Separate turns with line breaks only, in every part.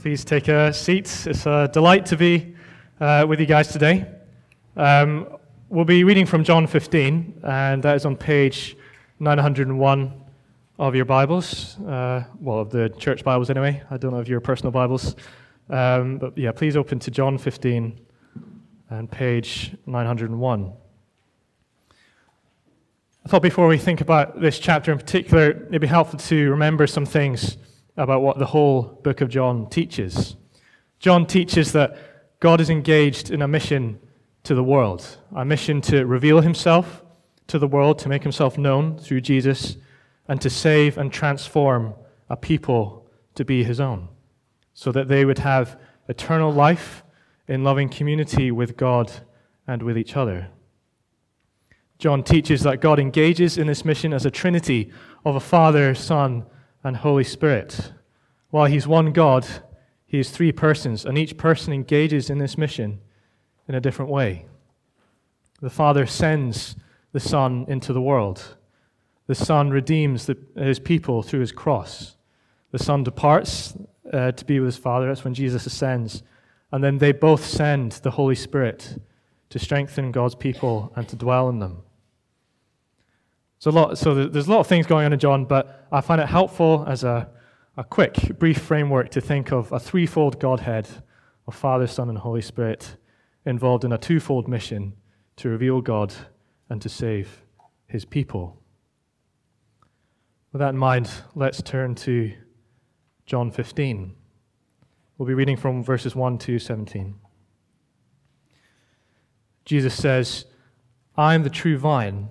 Please take a seat. It's a delight to be uh, with you guys today. Um, we'll be reading from John 15, and that is on page 901 of your Bibles. Uh, well, of the church Bibles, anyway. I don't know of your personal Bibles. Um, but yeah, please open to John 15 and page 901. I thought before we think about this chapter in particular, it'd be helpful to remember some things about what the whole book of John teaches. John teaches that God is engaged in a mission to the world, a mission to reveal himself to the world, to make himself known through Jesus, and to save and transform a people to be his own, so that they would have eternal life in loving community with God and with each other. John teaches that God engages in this mission as a trinity of a Father, Son, and Holy Spirit. While He's one God, He is three persons, and each person engages in this mission in a different way. The Father sends the Son into the world. The Son redeems the, His people through His cross. The Son departs uh, to be with His Father. That's when Jesus ascends. And then they both send the Holy Spirit to strengthen God's people and to dwell in them. So, lot, so there's a lot of things going on in John, but I find it helpful as a, a quick, brief framework to think of a threefold Godhead of Father, Son, and Holy Spirit involved in a twofold mission to reveal God and to save his people. With that in mind, let's turn to John 15. We'll be reading from verses 1 to 17. Jesus says, I am the true vine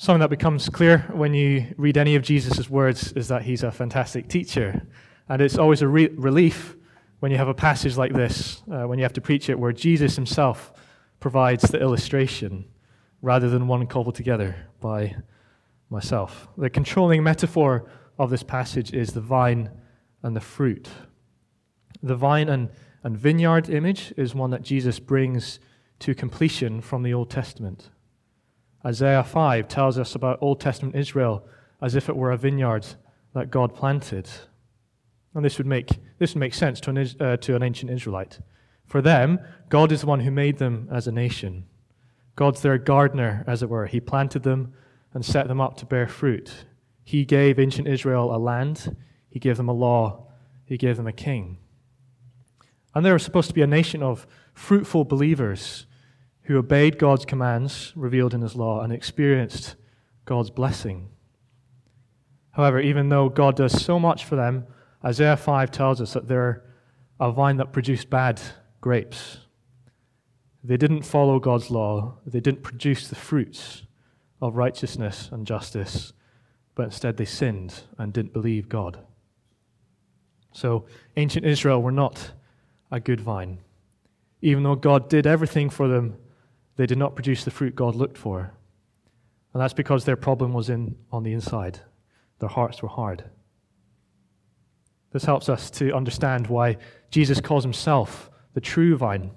Something that becomes clear when you read any of Jesus' words is that he's a fantastic teacher. And it's always a re- relief when you have a passage like this, uh, when you have to preach it, where Jesus himself provides the illustration rather than one cobbled together by myself. The controlling metaphor of this passage is the vine and the fruit. The vine and, and vineyard image is one that Jesus brings to completion from the Old Testament. Isaiah 5 tells us about Old Testament Israel as if it were a vineyard that God planted. And this would make, this would make sense to an, uh, to an ancient Israelite. For them, God is the one who made them as a nation. God's their gardener, as it were. He planted them and set them up to bear fruit. He gave ancient Israel a land, He gave them a law, He gave them a king. And they were supposed to be a nation of fruitful believers who obeyed God's commands revealed in His law and experienced God's blessing. However, even though God does so much for them Isaiah 5 tells us that they're a vine that produced bad grapes. They didn't follow God's law, they didn't produce the fruits of righteousness and justice, but instead they sinned and didn't believe God. So, ancient Israel were not a good vine. Even though God did everything for them, they did not produce the fruit God looked for. And that's because their problem was in, on the inside. Their hearts were hard. This helps us to understand why Jesus calls himself the true vine.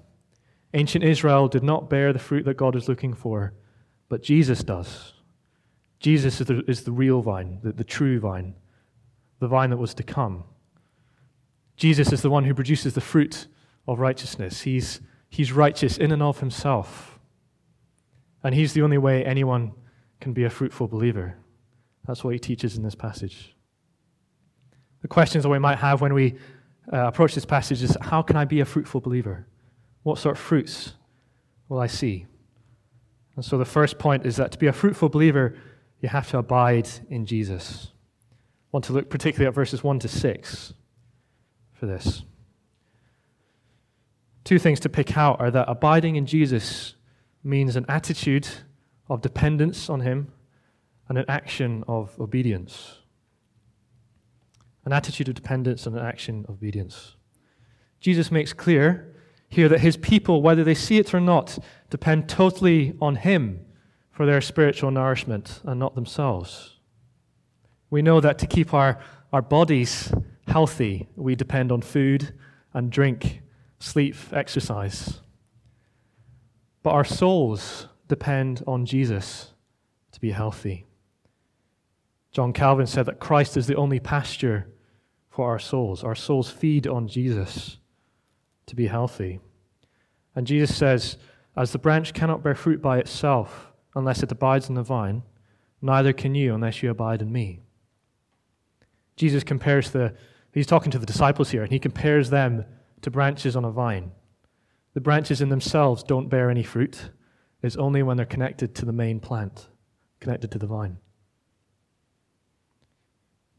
Ancient Israel did not bear the fruit that God was looking for, but Jesus does. Jesus is the, is the real vine, the, the true vine, the vine that was to come. Jesus is the one who produces the fruit of righteousness. He's, he's righteous in and of himself. And he's the only way anyone can be a fruitful believer. That's what he teaches in this passage. The questions that we might have when we uh, approach this passage is how can I be a fruitful believer? What sort of fruits will I see? And so the first point is that to be a fruitful believer, you have to abide in Jesus. I want to look particularly at verses 1 to 6 for this. Two things to pick out are that abiding in Jesus means an attitude of dependence on Him and an action of obedience. An attitude of dependence and an action of obedience. Jesus makes clear here that His people, whether they see it or not, depend totally on Him for their spiritual nourishment and not themselves. We know that to keep our, our bodies healthy, we depend on food and drink, sleep, exercise. But our souls depend on Jesus to be healthy. John Calvin said that Christ is the only pasture for our souls. Our souls feed on Jesus to be healthy. And Jesus says, As the branch cannot bear fruit by itself unless it abides in the vine, neither can you unless you abide in me. Jesus compares the He's talking to the disciples here, and he compares them to branches on a vine. The branches in themselves don't bear any fruit. It's only when they're connected to the main plant, connected to the vine.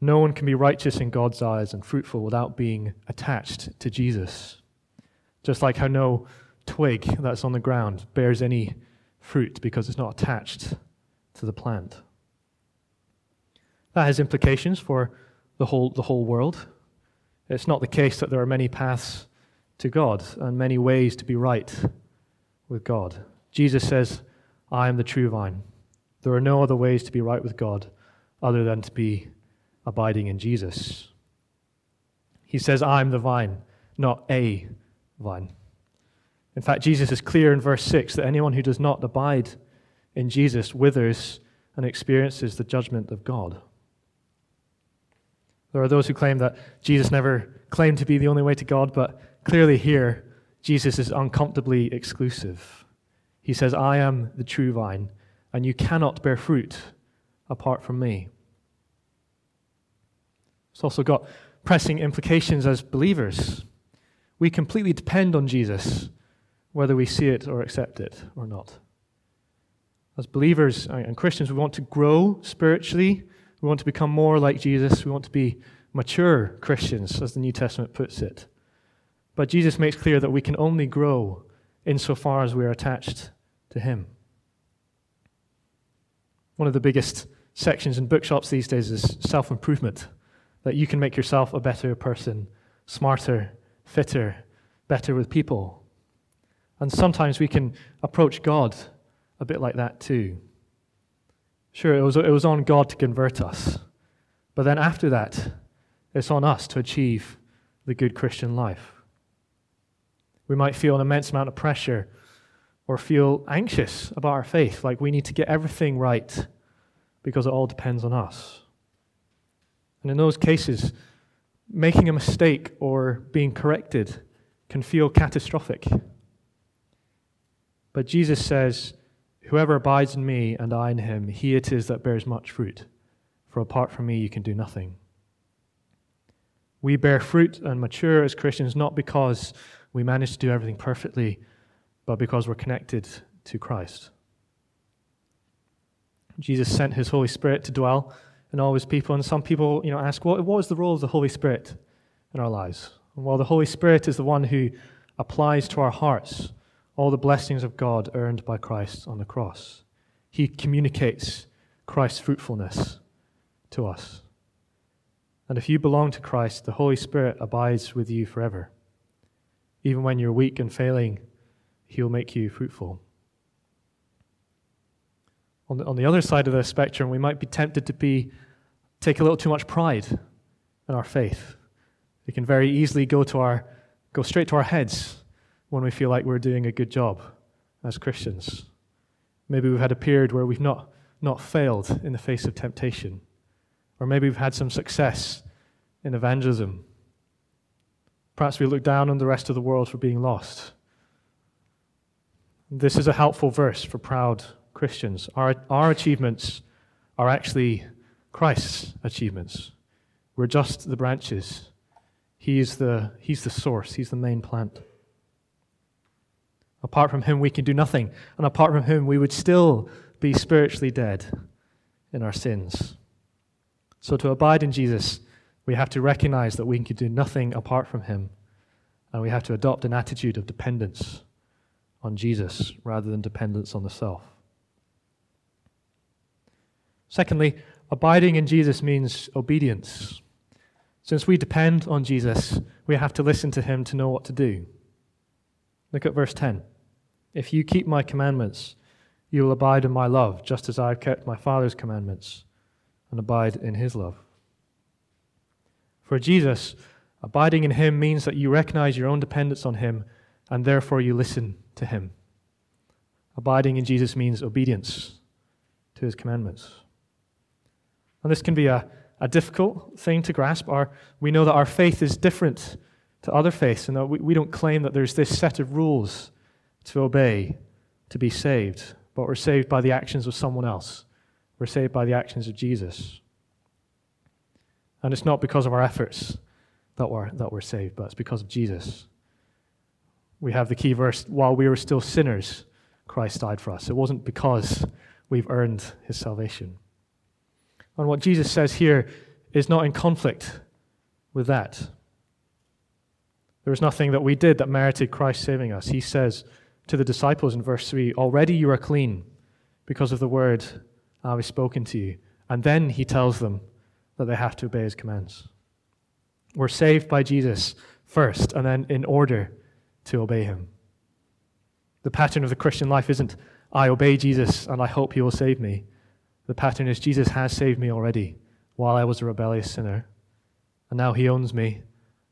No one can be righteous in God's eyes and fruitful without being attached to Jesus. Just like how no twig that's on the ground bears any fruit because it's not attached to the plant. That has implications for the whole, the whole world. It's not the case that there are many paths to God and many ways to be right with God. Jesus says, I am the true vine. There are no other ways to be right with God other than to be abiding in Jesus. He says, I'm the vine, not a vine. In fact, Jesus is clear in verse 6 that anyone who does not abide in Jesus withers and experiences the judgment of God. There are those who claim that Jesus never claimed to be the only way to God, but clearly here, Jesus is uncomfortably exclusive. He says, I am the true vine, and you cannot bear fruit apart from me. It's also got pressing implications as believers. We completely depend on Jesus, whether we see it or accept it or not. As believers and Christians, we want to grow spiritually we want to become more like Jesus. We want to be mature Christians, as the New Testament puts it. But Jesus makes clear that we can only grow insofar as we are attached to Him. One of the biggest sections in bookshops these days is self improvement, that you can make yourself a better person, smarter, fitter, better with people. And sometimes we can approach God a bit like that too. Sure, it was, it was on God to convert us. But then after that, it's on us to achieve the good Christian life. We might feel an immense amount of pressure or feel anxious about our faith, like we need to get everything right because it all depends on us. And in those cases, making a mistake or being corrected can feel catastrophic. But Jesus says, Whoever abides in me and I in him, he it is that bears much fruit. For apart from me, you can do nothing. We bear fruit and mature as Christians not because we manage to do everything perfectly, but because we're connected to Christ. Jesus sent his Holy Spirit to dwell in all his people, and some people you know, ask, what, what is the role of the Holy Spirit in our lives. Well, the Holy Spirit is the one who applies to our hearts all the blessings of God earned by Christ on the cross, He communicates Christ's fruitfulness to us. And if you belong to Christ, the Holy Spirit abides with you forever. Even when you're weak and failing, He'll make you fruitful. On the, on the other side of the spectrum, we might be tempted to be take a little too much pride in our faith. We can very easily go to our go straight to our heads when we feel like we're doing a good job as Christians. Maybe we've had a period where we've not, not failed in the face of temptation. Or maybe we've had some success in evangelism. Perhaps we look down on the rest of the world for being lost. This is a helpful verse for proud Christians. Our, our achievements are actually Christ's achievements. We're just the branches. He's the, he's the source, He's the main plant. Apart from Him, we can do nothing. And apart from Him, we would still be spiritually dead in our sins. So, to abide in Jesus, we have to recognize that we can do nothing apart from Him. And we have to adopt an attitude of dependence on Jesus rather than dependence on the self. Secondly, abiding in Jesus means obedience. Since we depend on Jesus, we have to listen to Him to know what to do. Look at verse 10. If you keep my commandments, you will abide in my love, just as I have kept my Father's commandments and abide in his love. For Jesus, abiding in him means that you recognize your own dependence on him and therefore you listen to him. Abiding in Jesus means obedience to his commandments. And this can be a, a difficult thing to grasp. Our, we know that our faith is different to other faiths, and that we, we don't claim that there's this set of rules to obey to be saved, but we're saved by the actions of someone else. We're saved by the actions of Jesus. And it's not because of our efforts that we're, that we're saved, but it's because of Jesus. We have the key verse while we were still sinners, Christ died for us. It wasn't because we've earned his salvation. And what Jesus says here is not in conflict with that. There was nothing that we did that merited Christ saving us. He says to the disciples in verse 3 Already you are clean because of the word I have spoken to you. And then he tells them that they have to obey his commands. We're saved by Jesus first, and then in order to obey him. The pattern of the Christian life isn't, I obey Jesus and I hope he will save me. The pattern is, Jesus has saved me already while I was a rebellious sinner, and now he owns me,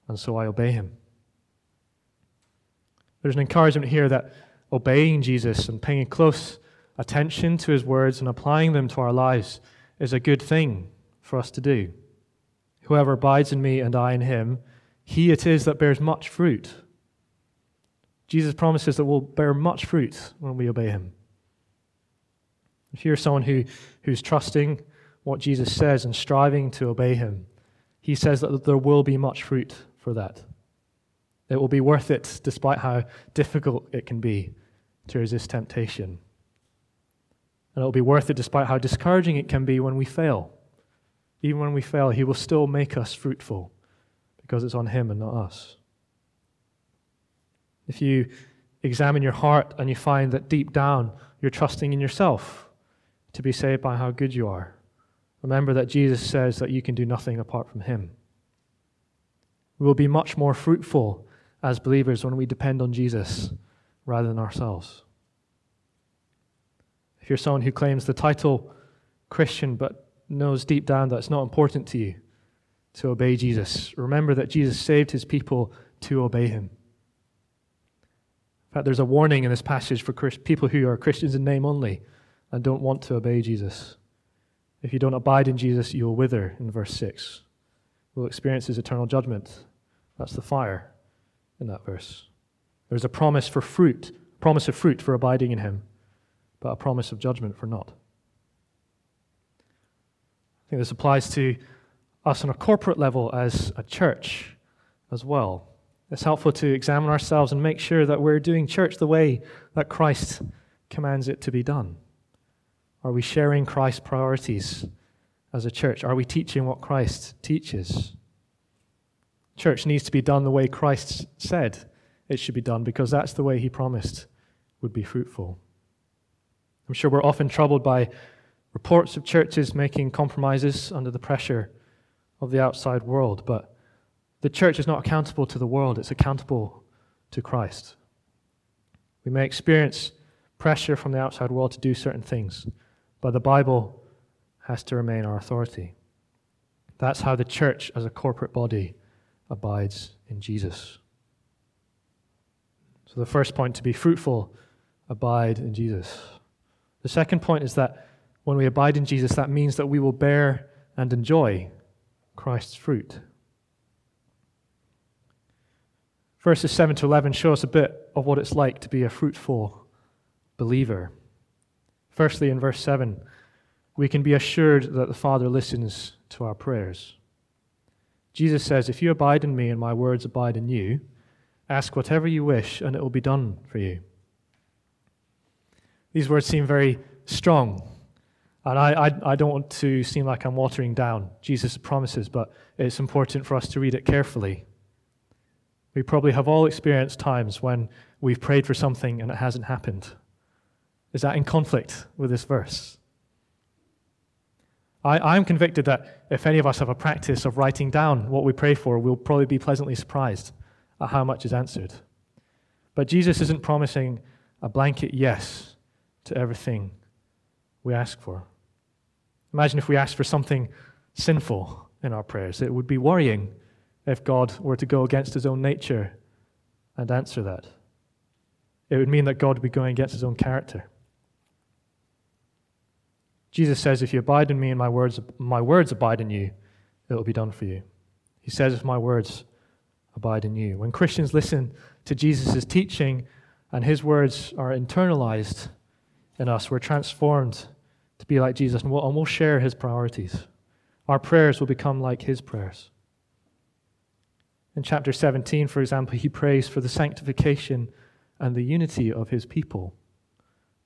and so I obey him. There's an encouragement here that obeying Jesus and paying close attention to his words and applying them to our lives is a good thing for us to do. Whoever abides in me and I in him, he it is that bears much fruit. Jesus promises that we'll bear much fruit when we obey him. If you're someone who, who's trusting what Jesus says and striving to obey him, he says that there will be much fruit for that. It will be worth it despite how difficult it can be to resist temptation. And it'll be worth it despite how discouraging it can be when we fail. Even when we fail, He will still make us fruitful because it's on Him and not us. If you examine your heart and you find that deep down you're trusting in yourself to be saved by how good you are, remember that Jesus says that you can do nothing apart from Him. We will be much more fruitful as believers when we depend on Jesus rather than ourselves. If you're someone who claims the title Christian but knows deep down that it's not important to you to obey Jesus, remember that Jesus saved his people to obey him. In fact, there's a warning in this passage for people who are Christians in name only and don't want to obey Jesus. If you don't abide in Jesus, you will wither, in verse 6. We'll experience his eternal judgment. That's the fire in that verse. There's a promise for fruit, promise of fruit for abiding in him but a promise of judgment for not. Think this applies to us on a corporate level as a church as well. It's helpful to examine ourselves and make sure that we're doing church the way that Christ commands it to be done. Are we sharing Christ's priorities as a church? Are we teaching what Christ teaches? Church needs to be done the way Christ said it should be done because that's the way he promised would be fruitful. I'm sure we're often troubled by reports of churches making compromises under the pressure of the outside world, but the church is not accountable to the world, it's accountable to Christ. We may experience pressure from the outside world to do certain things, but the Bible has to remain our authority. That's how the church as a corporate body abides in Jesus. So, the first point to be fruitful, abide in Jesus. The second point is that when we abide in Jesus, that means that we will bear and enjoy Christ's fruit. Verses 7 to 11 show us a bit of what it's like to be a fruitful believer. Firstly, in verse 7, we can be assured that the Father listens to our prayers. Jesus says, If you abide in me and my words abide in you, ask whatever you wish and it will be done for you. These words seem very strong. And I, I, I, don't want to seem like I'm watering down Jesus' promises, but it's important for us to read it carefully. We probably have all experienced times when we've prayed for something and it hasn't happened. Is that in conflict with this verse? I, am convicted that if any of us have a practice of writing down what we pray for, we'll probably be pleasantly surprised at how much is answered. But Jesus isn't promising a blanket yes to everything we ask for. Imagine if we asked for something sinful in our prayers. It would be worrying if God were to go against his own nature and answer that. It would mean that God would be going against his own character. Jesus says, If you abide in me and my words, my words abide in you, it will be done for you. He says, If my words abide in you. When Christians listen to Jesus' teaching and his words are internalized in us, we're transformed to be like Jesus and we'll, and we'll share his priorities. Our prayers will become like his prayers. In chapter 17, for example, he prays for the sanctification and the unity of his people.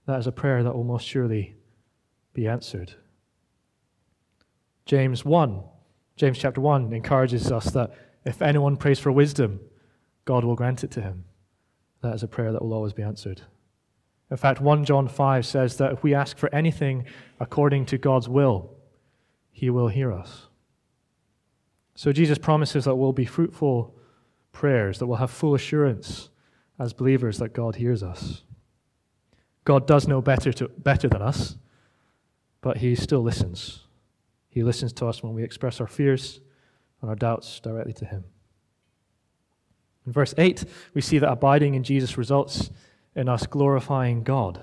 That is a prayer that will most surely be answered. James 1, James chapter 1 encourages us that if anyone prays for wisdom, God will grant it to him. That is a prayer that will always be answered. In fact, 1 John 5 says that if we ask for anything according to God's will, he will hear us. So Jesus promises that we'll be fruitful prayers, that we'll have full assurance as believers that God hears us. God does know better, to, better than us, but he still listens. He listens to us when we express our fears and our doubts directly to him. In verse 8, we see that abiding in Jesus results in us glorifying God.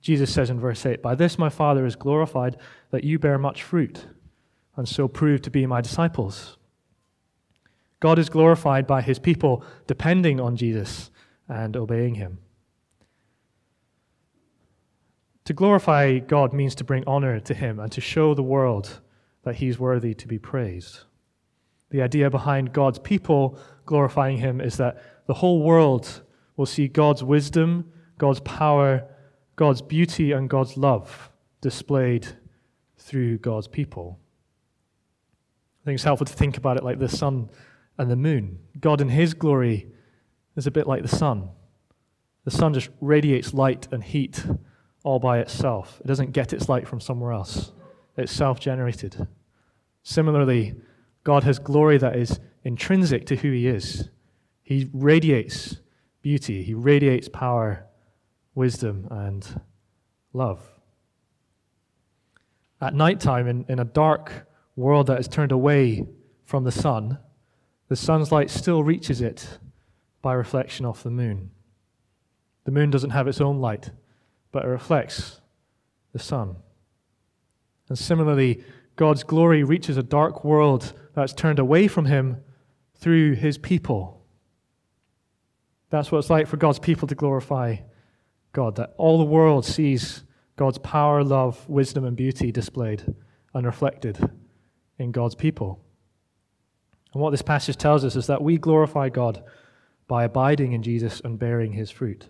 Jesus says in verse 8, By this my Father is glorified, that you bear much fruit, and so prove to be my disciples. God is glorified by his people depending on Jesus and obeying him. To glorify God means to bring honor to Him and to show the world that He's worthy to be praised. The idea behind God's people glorifying Him is that the whole world will see God's wisdom, God's power, God's beauty, and God's love displayed through God's people. I think it's helpful to think about it like the sun and the moon. God in His glory is a bit like the sun. The sun just radiates light and heat all by itself. It doesn't get its light from somewhere else, it's self generated. Similarly, God has glory that is intrinsic to who He is. He radiates beauty, He radiates power, wisdom, and love. At night time, in, in a dark world that is turned away from the sun, the sun's light still reaches it by reflection off the moon. The moon doesn't have its own light, but it reflects the sun. And similarly, God's glory reaches a dark world that's turned away from Him through His people. That's what it's like for God's people to glorify God, that all the world sees God's power, love, wisdom, and beauty displayed and reflected in God's people. And what this passage tells us is that we glorify God by abiding in Jesus and bearing His fruit.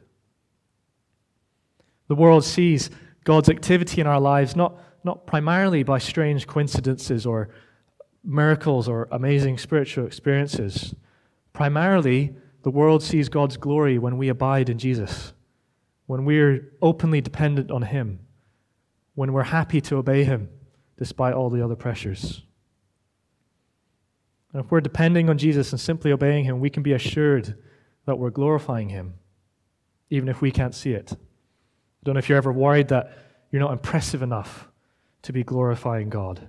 The world sees God's activity in our lives not, not primarily by strange coincidences or miracles or amazing spiritual experiences. Primarily, the world sees God's glory when we abide in Jesus, when we're openly dependent on Him, when we're happy to obey Him despite all the other pressures. And if we're depending on Jesus and simply obeying Him, we can be assured that we're glorifying Him, even if we can't see it. I don't know if you're ever worried that you're not impressive enough to be glorifying God.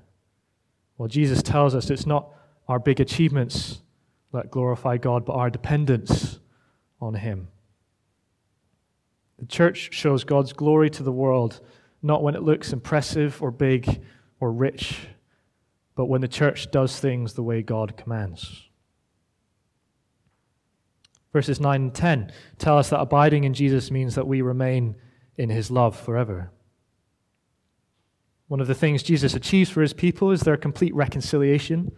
Well, Jesus tells us it's not our big achievements that glorify God, but our dependence on Him. The church shows God's glory to the world not when it looks impressive or big or rich, but when the church does things the way God commands. Verses 9 and 10 tell us that abiding in Jesus means that we remain in his love forever. One of the things Jesus achieves for his people is their complete reconciliation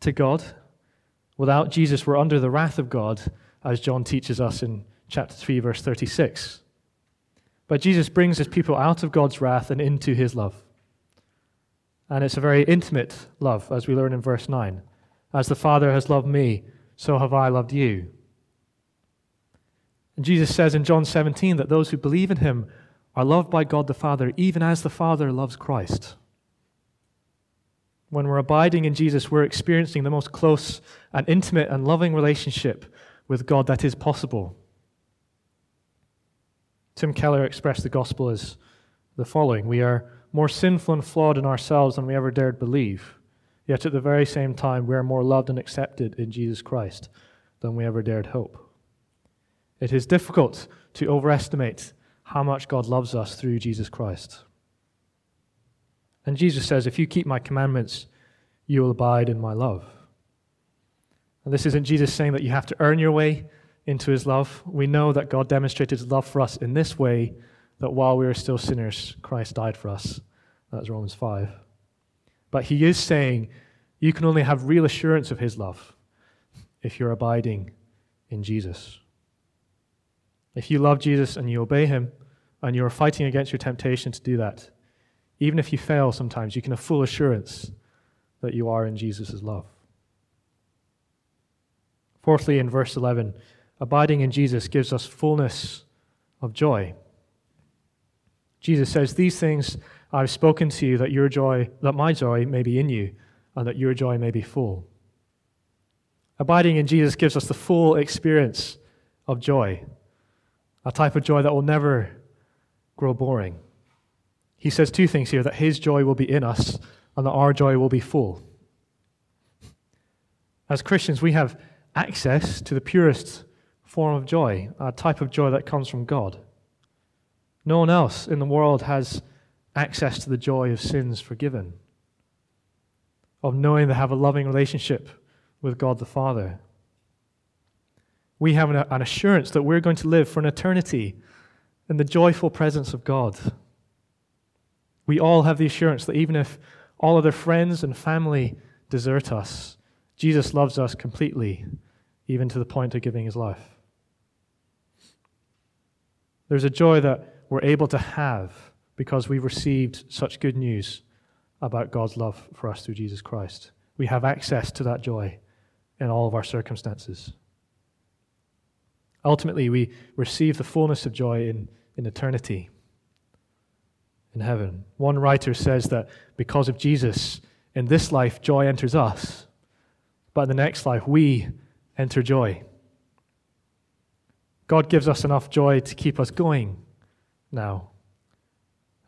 to God. Without Jesus, we're under the wrath of God, as John teaches us in chapter 3, verse 36. But Jesus brings his people out of God's wrath and into his love. And it's a very intimate love, as we learn in verse 9. As the Father has loved me, so have I loved you. And Jesus says in John 17 that those who believe in him are loved by God the Father, even as the Father loves Christ. When we're abiding in Jesus, we're experiencing the most close and intimate and loving relationship with God that is possible. Tim Keller expressed the gospel as the following We are more sinful and flawed in ourselves than we ever dared believe, yet at the very same time, we are more loved and accepted in Jesus Christ than we ever dared hope. It is difficult to overestimate how much God loves us through Jesus Christ. And Jesus says, If you keep my commandments, you will abide in my love. And this isn't Jesus saying that you have to earn your way into his love. We know that God demonstrated his love for us in this way that while we were still sinners, Christ died for us. That's Romans 5. But he is saying you can only have real assurance of his love if you're abiding in Jesus. If you love Jesus and you obey him, and you're fighting against your temptation to do that, even if you fail sometimes, you can have full assurance that you are in Jesus' love. Fourthly, in verse 11, abiding in Jesus gives us fullness of joy. Jesus says, These things I've spoken to you that your joy, that my joy may be in you, and that your joy may be full. Abiding in Jesus gives us the full experience of joy, a type of joy that will never grow boring. He says two things here that his joy will be in us and that our joy will be full. As Christians, we have access to the purest form of joy, a type of joy that comes from God. No one else in the world has access to the joy of sins forgiven, of knowing they have a loving relationship with God the Father. We have an, an assurance that we're going to live for an eternity in the joyful presence of God. We all have the assurance that even if all other friends and family desert us, Jesus loves us completely, even to the point of giving his life. There's a joy that we're able to have because we've received such good news about God's love for us through Jesus Christ. We have access to that joy in all of our circumstances. Ultimately, we receive the fullness of joy in, in eternity, in heaven. One writer says that because of Jesus, in this life, joy enters us, but in the next life, we enter joy. God gives us enough joy to keep us going now.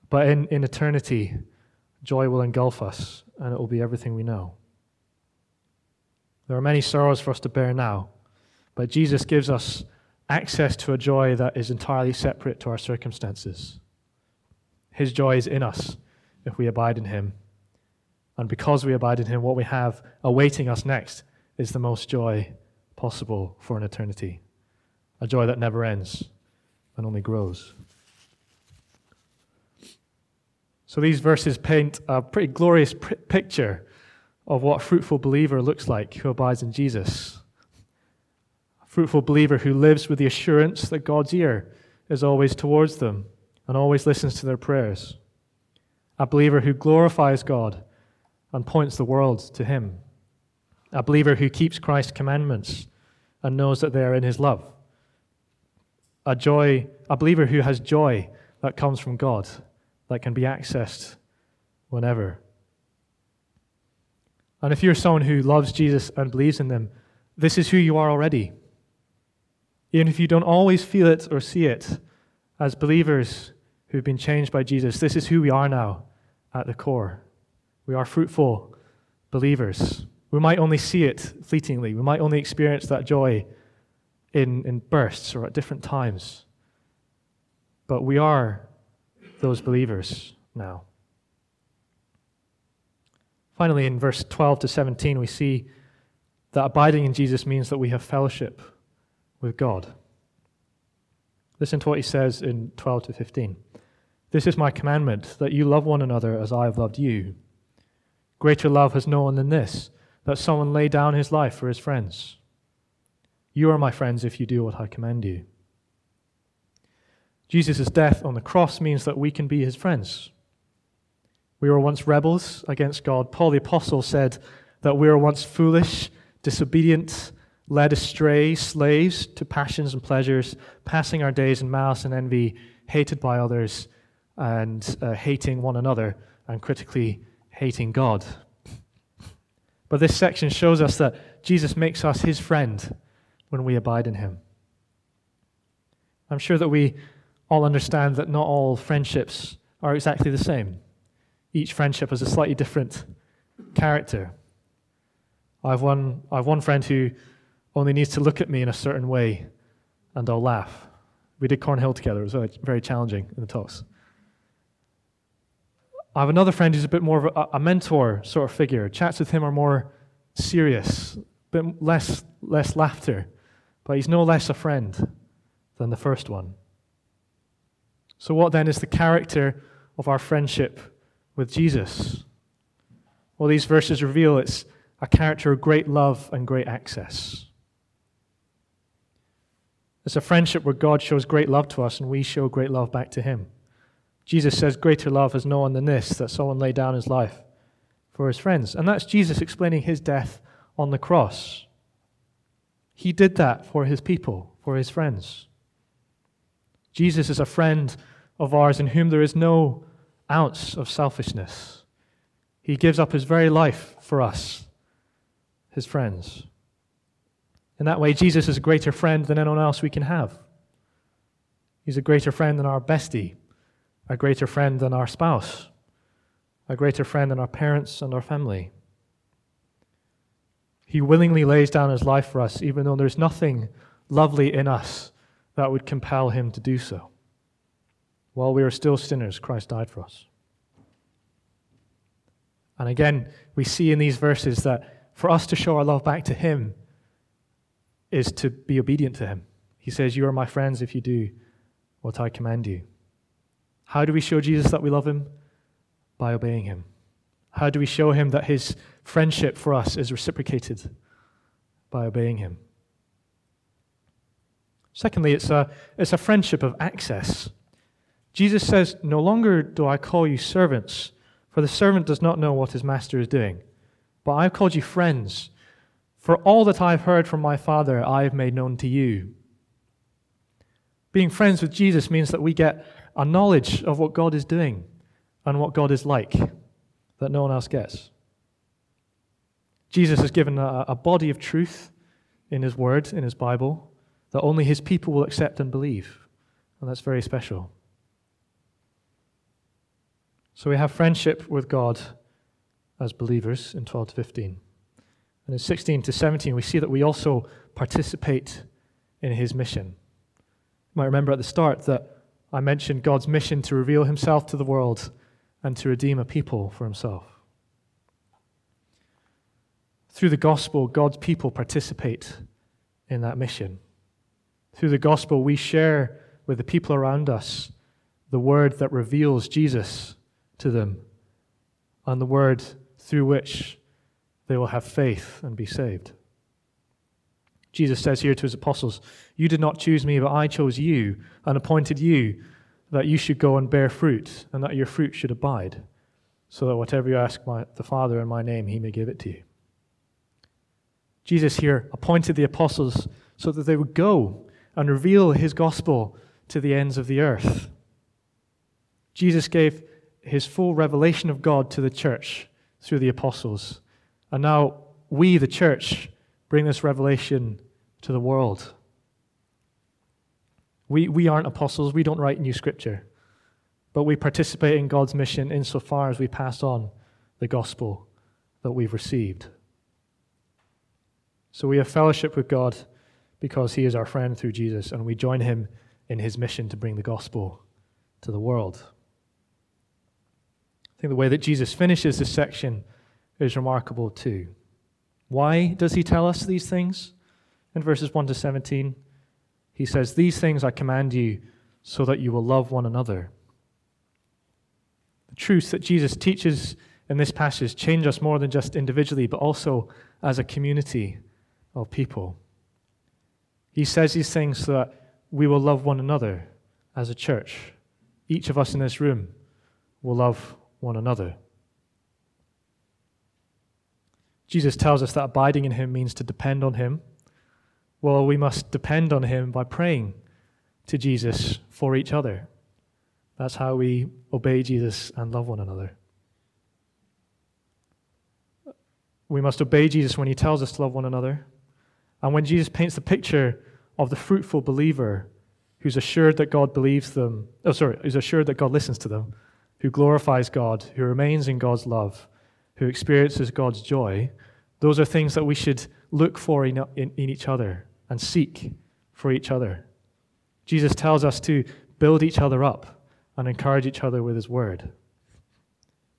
But in, in eternity, joy will engulf us, and it will be everything we know. There are many sorrows for us to bear now, but Jesus gives us access to a joy that is entirely separate to our circumstances. His joy is in us if we abide in Him. And because we abide in Him, what we have awaiting us next is the most joy possible for an eternity. A joy that never ends and only grows. So these verses paint a pretty glorious picture of what a fruitful believer looks like who abides in Jesus A fruitful believer who lives with the assurance that God's ear is always towards them and always listens to their prayers. A believer who glorifies God and points the world to him. A believer who keeps Christ's commandments and knows that they are in his love. A joy, a believer who has joy that comes from God, that can be accessed whenever. And if you're someone who loves Jesus and believes in them, this is who you are already. Even if you don't always feel it or see it, as believers who've been changed by Jesus, this is who we are now at the core. We are fruitful believers. We might only see it fleetingly, we might only experience that joy in, in bursts or at different times. But we are those believers now. Finally, in verse 12 to 17, we see that abiding in Jesus means that we have fellowship with God. Listen to what he says in 12 to 15. This is my commandment, that you love one another as I have loved you. Greater love has no one than this, that someone lay down his life for his friends. You are my friends if you do what I command you. Jesus' death on the cross means that we can be his friends. We were once rebels against God. Paul the Apostle said that we were once foolish, disobedient, led astray, slaves to passions and pleasures, passing our days in malice and envy, hated by others, and uh, hating one another, and critically hating God. But this section shows us that Jesus makes us his friend when we abide in him. I'm sure that we all understand that not all friendships are exactly the same. Each friendship has a slightly different character. I've one, I've one friend who only needs to look at me in a certain way and I'll laugh. We did Cornhill together, it was uh, very challenging in the talks. I have another friend who's a bit more of a, a mentor sort of figure. Chats with him are more serious, a bit less, less laughter, but he's no less a friend than the first one. So, what then is the character of our friendship with Jesus? Well, these verses reveal it's a character of great love and great access. It's a friendship where God shows great love to us and we show great love back to him. Jesus says, Greater love has no one than this, that someone lay down his life for his friends. And that's Jesus explaining his death on the cross. He did that for his people, for his friends. Jesus is a friend of ours in whom there is no ounce of selfishness. He gives up his very life for us, his friends. In that way, Jesus is a greater friend than anyone else we can have. He's a greater friend than our bestie a greater friend than our spouse, a greater friend than our parents and our family. He willingly lays down his life for us, even though there's nothing lovely in us that would compel him to do so. While we are still sinners, Christ died for us. And again, we see in these verses that for us to show our love back to him is to be obedient to him. He says, You are my friends if you do what I command you. How do we show Jesus that we love him? By obeying him. How do we show him that his friendship for us is reciprocated? By obeying him. Secondly, it's a, it's a friendship of access. Jesus says, No longer do I call you servants, for the servant does not know what his master is doing. But I have called you friends, for all that I have heard from my Father I have made known to you. Being friends with Jesus means that we get a knowledge of what God is doing and what God is like that no one else gets. Jesus has given a, a body of truth in his word, in his Bible, that only his people will accept and believe. And that's very special. So we have friendship with God as believers in 12 to 15. And in 16 to 17, we see that we also participate in his mission. You might remember at the start that I mentioned God's mission to reveal himself to the world and to redeem a people for himself. Through the gospel, God's people participate in that mission. Through the gospel, we share with the people around us the word that reveals Jesus to them and the word through which they will have faith and be saved. Jesus says here to his apostles, You did not choose me, but I chose you and appointed you that you should go and bear fruit, and that your fruit should abide, so that whatever you ask my, the Father in my name, he may give it to you. Jesus here appointed the apostles so that they would go and reveal his gospel to the ends of the earth. Jesus gave his full revelation of God to the church through the apostles. And now we, the church, bring this revelation to the world. We, we aren't apostles, we don't write new scripture, but we participate in God's mission insofar as we pass on the gospel that we've received. So we have fellowship with God because he is our friend through Jesus, and we join him in his mission to bring the gospel to the world. I think the way that Jesus finishes this section is remarkable too. Why does he tell us these things? In verses 1 to 17, he says, These things I command you so that you will love one another. The truths that Jesus teaches in this passage change us more than just individually, but also as a community of people. He says these things so that we will love one another as a church. Each of us in this room will love one another. Jesus tells us that abiding in Him means to depend on Him. Well, we must depend on Him by praying to Jesus for each other. That's how we obey Jesus and love one another. We must obey Jesus when He tells us to love one another. And when Jesus paints the picture of the fruitful believer who's assured that God believes them, oh, sorry, who's assured that God listens to them, who glorifies God, who remains in God's love, who experiences God's joy, those are things that we should look for in, in, in each other and seek for each other. Jesus tells us to build each other up and encourage each other with his word.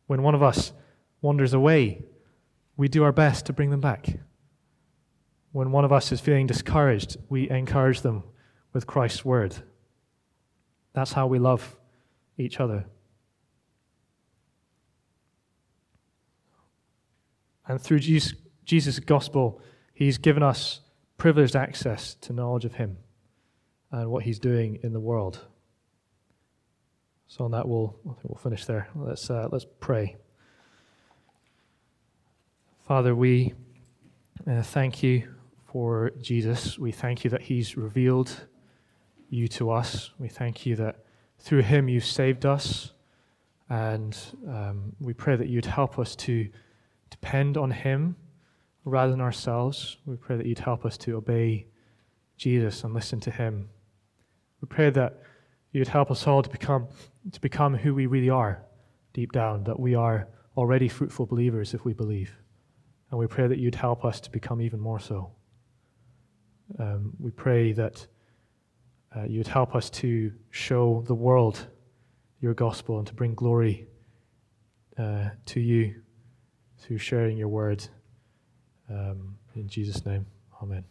When one of us wanders away, we do our best to bring them back. When one of us is feeling discouraged, we encourage them with Christ's word. That's how we love each other. And through Jesus' gospel, he's given us privileged access to knowledge of him and what he's doing in the world. So on that, we'll, I think we'll finish there. Let's, uh, let's pray. Father, we uh, thank you for Jesus. We thank you that he's revealed you to us. We thank you that through him you've saved us. And um, we pray that you'd help us to depend on him rather than ourselves. We pray that you'd help us to obey Jesus and listen to him. We pray that you'd help us all to become, to become who we really are deep down, that we are already fruitful believers if we believe. And we pray that you'd help us to become even more so. Um, we pray that uh, you'd help us to show the world your gospel and to bring glory uh, to you through sharing your word. Um, in Jesus' name, amen.